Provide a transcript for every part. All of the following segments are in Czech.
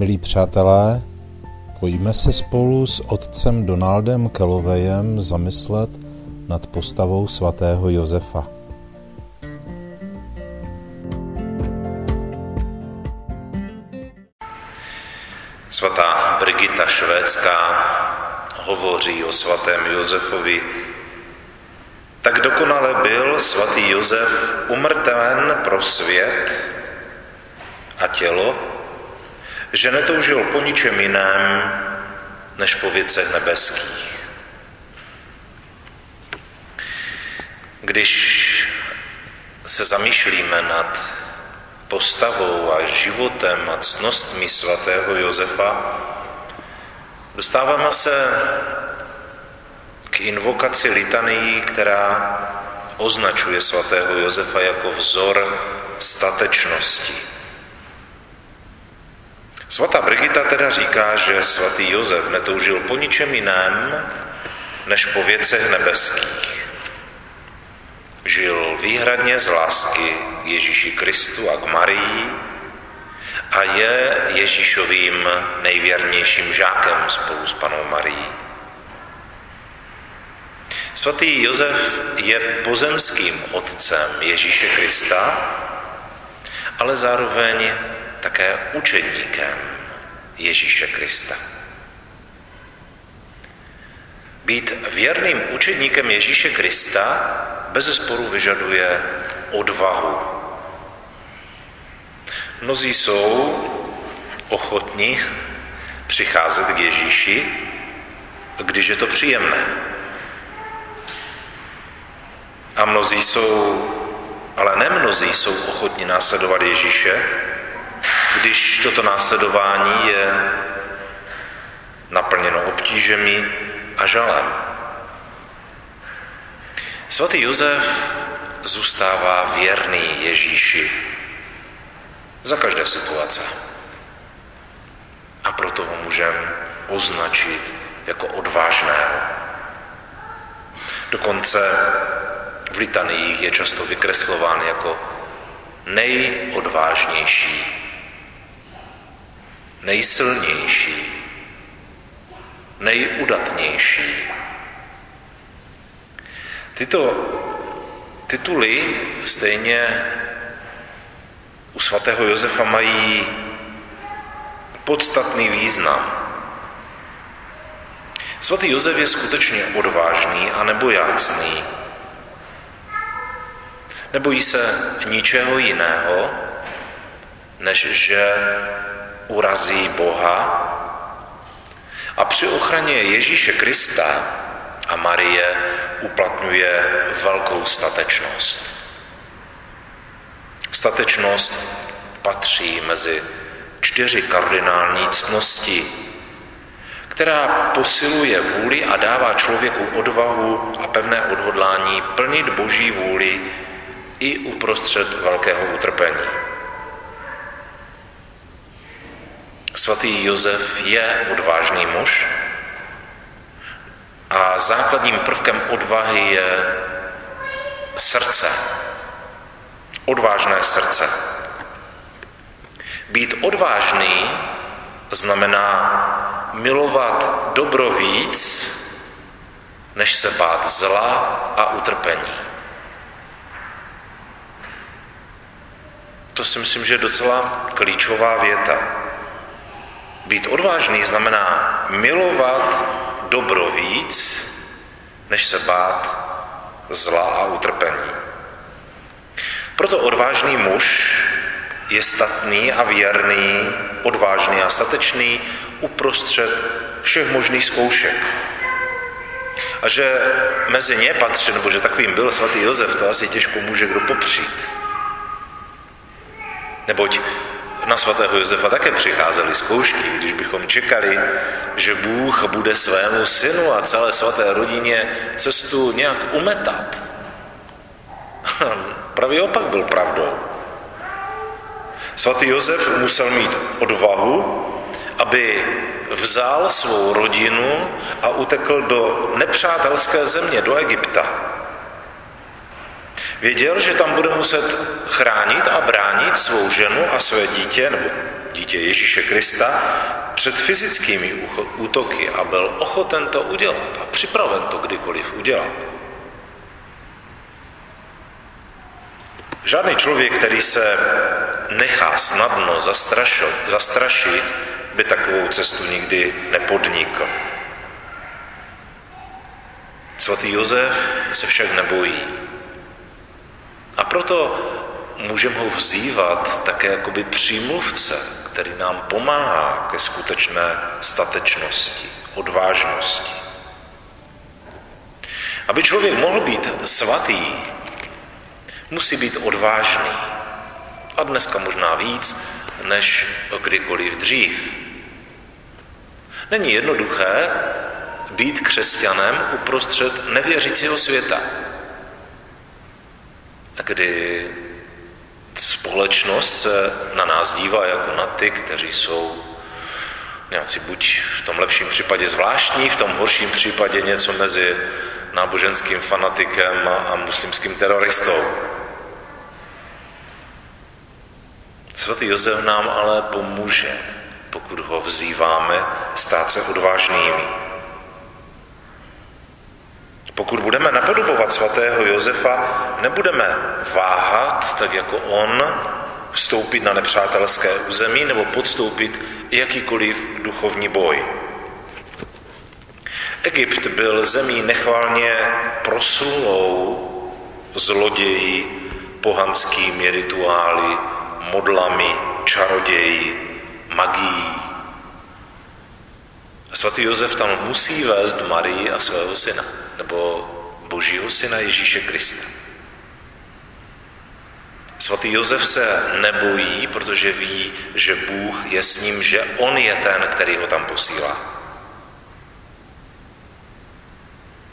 Milí přátelé, pojďme se spolu s otcem Donaldem Kelovejem zamyslet nad postavou svatého Josefa. Svatá Brigita Švédská hovoří o svatém Josefovi. Tak dokonale byl svatý Josef umrtven pro svět a tělo, že netoužil po ničem jiném, než po věcech nebeských. Když se zamýšlíme nad postavou a životem a cnostmi svatého Josefa, dostáváme se k invokaci litanii, která označuje svatého Josefa jako vzor statečnosti. Svatá Brigita teda říká, že svatý Josef netoužil po ničem jiném, než po věcech nebeských. Žil výhradně z lásky k Ježíši Kristu a k Marii a je Ježíšovým nejvěrnějším žákem spolu s panou Marií. Svatý Josef je pozemským otcem Ježíše Krista, ale zároveň také učedníkem Ježíše Krista. Být věrným učedníkem Ježíše Krista bez sporu vyžaduje odvahu. Mnozí jsou ochotní přicházet k Ježíši, když je to příjemné. A mnozí jsou, ale ne mnozí jsou ochotní následovat Ježíše, když toto následování je naplněno obtížemi a žalem. Svatý Josef zůstává věrný Ježíši za každé situace. A proto ho můžeme označit jako odvážného. Dokonce v litaniích je často vykreslován jako nejodvážnější nejsilnější, nejudatnější. Tyto tituly stejně u svatého Josefa mají podstatný význam. Svatý Josef je skutečně odvážný a nebojácný. Nebojí se ničeho jiného, než že urazí Boha a při ochraně Ježíše Krista a Marie uplatňuje velkou statečnost. Statečnost patří mezi čtyři kardinální ctnosti, která posiluje vůli a dává člověku odvahu a pevné odhodlání plnit boží vůli i uprostřed velkého utrpení. Svatý Josef je odvážný muž a základním prvkem odvahy je srdce. Odvážné srdce. Být odvážný znamená milovat dobro víc, než se bát zla a utrpení. To si myslím, že je docela klíčová věta. Být odvážný znamená milovat dobro víc, než se bát zla a utrpení. Proto odvážný muž je statný a věrný, odvážný a statečný uprostřed všech možných zkoušek. A že mezi ně patří, nebo že takovým byl svatý Josef, to asi těžko může kdo popřít. Neboť na svatého Josefa také přicházely zkoušky, když bychom čekali, že Bůh bude svému synu a celé svaté rodině cestu nějak umetat. Pravý opak byl pravdou. Svatý Josef musel mít odvahu, aby vzal svou rodinu a utekl do nepřátelské země, do Egypta. Věděl, že tam bude muset chránit a bránit svou ženu a své dítě, nebo dítě Ježíše Krista, před fyzickými útoky a byl ochoten to udělat a připraven to kdykoliv udělat. Žádný člověk, který se nechá snadno zastrašit, by takovou cestu nikdy nepodnikl. Svatý Josef se však nebojí. Proto můžeme ho vzývat také jakoby přímluvce, který nám pomáhá ke skutečné statečnosti, odvážnosti. Aby člověk mohl být svatý, musí být odvážný. A dneska možná víc, než kdykoliv dřív. Není jednoduché být křesťanem uprostřed nevěřícího světa, kdy společnost se na nás dívá jako na ty, kteří jsou nějací buď v tom lepším případě zvláštní, v tom horším případě něco mezi náboženským fanatikem a muslimským teroristou. Svatý Josef nám ale pomůže, pokud ho vzýváme stát se odvážnými. Pokud budeme napodobovat svatého Josefa, nebudeme váhat, tak jako on, vstoupit na nepřátelské území nebo podstoupit jakýkoliv duchovní boj. Egypt byl zemí nechvalně proslulou zloději, pohanskými rituály, modlami, čaroději, magií. Svatý Josef tam musí vést Marii a svého syna, nebo božího syna Ježíše Krista. Svatý Josef se nebojí, protože ví, že Bůh je s ním, že on je ten, který ho tam posílá.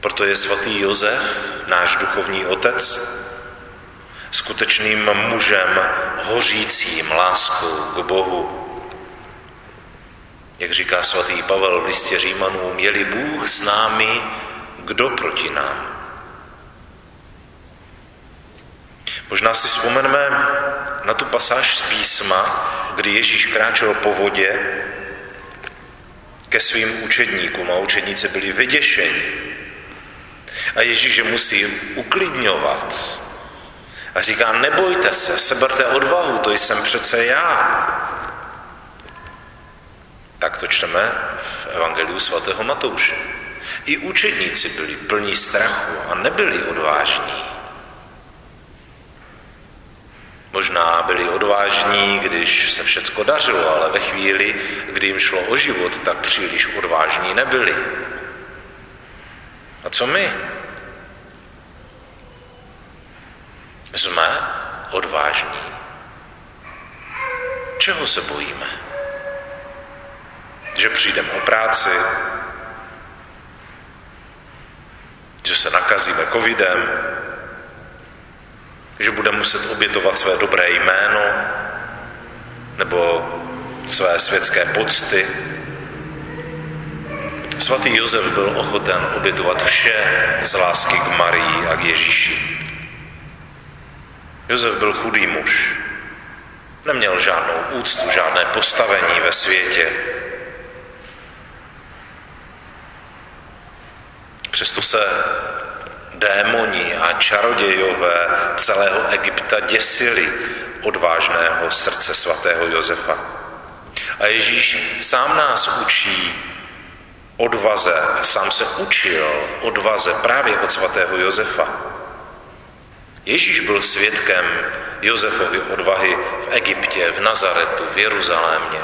Proto je svatý Josef, náš duchovní otec, skutečným mužem hořícím láskou k Bohu. Jak říká svatý Pavel v listě Římanům, je Bůh s námi, kdo proti nám? Možná si vzpomeneme na tu pasáž z písma, kdy Ježíš kráčel po vodě ke svým učedníkům a učedníci byli vyděšeni. A Ježíš je musí uklidňovat, a říká, nebojte se, seberte odvahu, to jsem přece já. Tak to čteme v Evangeliu svatého Matouše. I učedníci byli plní strachu a nebyli odvážní. Možná byli odvážní, když se všecko dařilo, ale ve chvíli, kdy jim šlo o život, tak příliš odvážní nebyli. A co my? Jsme odvážní. Čeho se bojíme? Že přijdeme o práci, že se nakazíme covidem, že budeme muset obětovat své dobré jméno nebo své světské pocty. Svatý Josef byl ochoten obětovat vše z lásky k Marii a k Ježíši. Josef byl chudý muž. Neměl žádnou úctu, žádné postavení ve světě. Přesto se démoni a čarodějové celého Egypta děsili odvážného srdce svatého Josefa. A Ježíš sám nás učí odvaze, sám se učil odvaze právě od svatého Josefa. Ježíš byl svědkem Josefovy odvahy v Egyptě, v Nazaretu, v Jeruzalémě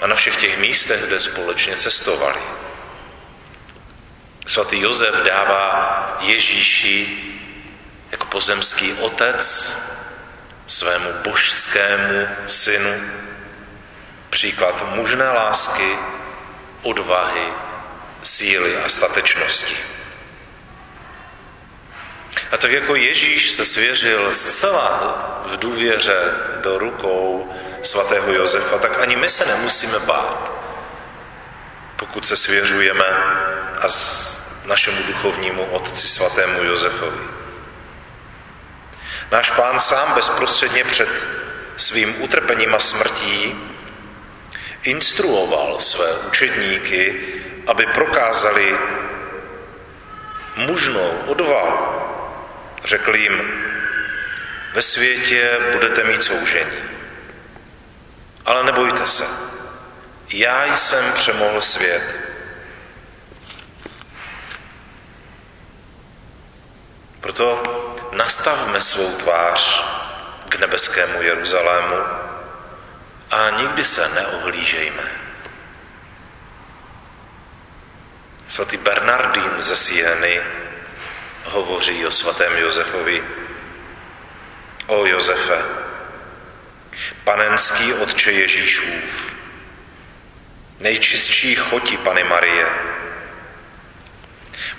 a na všech těch místech, kde společně cestovali. Svatý Josef dává Ježíši jako pozemský otec svému božskému synu příklad mužné lásky, odvahy, síly a statečnosti. A tak jako Ježíš se svěřil zcela v důvěře do rukou svatého Josefa, tak ani my se nemusíme bát, pokud se svěřujeme a našemu duchovnímu otci svatému Josefovi. Náš pán sám bezprostředně před svým utrpením a smrtí instruoval své učedníky, aby prokázali mužnou odvahu. Řekl jim, ve světě budete mít soužení. Ale nebojte se, já jsem přemohl svět. Proto nastavme svou tvář k nebeskému Jeruzalému a nikdy se neohlížejme. Svatý Bernardín ze Sieny hovoří o svatém Josefovi. O Josefe, panenský otče Ježíšův, nejčistší choti Pany Marie,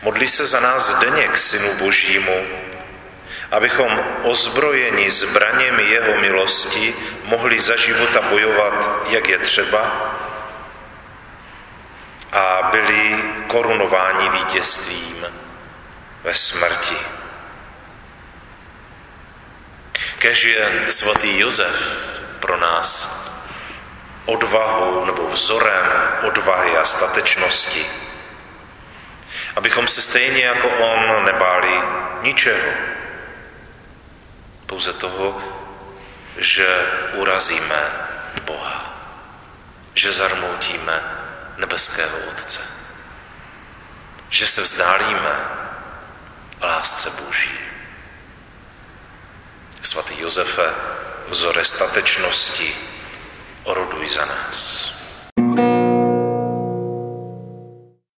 modli se za nás denně k Synu Božímu, abychom ozbrojeni zbraněmi jeho milosti mohli za života bojovat, jak je třeba, a byli korunováni vítězstvím ve smrti. Kež je svatý Josef pro nás odvahou nebo vzorem odvahy a statečnosti, abychom se stejně jako on nebáli ničeho, pouze toho, že urazíme Boha, že zarmoutíme nebeského Otce, že se vzdálíme lásce Boží. Svatý Josefe, vzore statečnosti, oroduj za nás.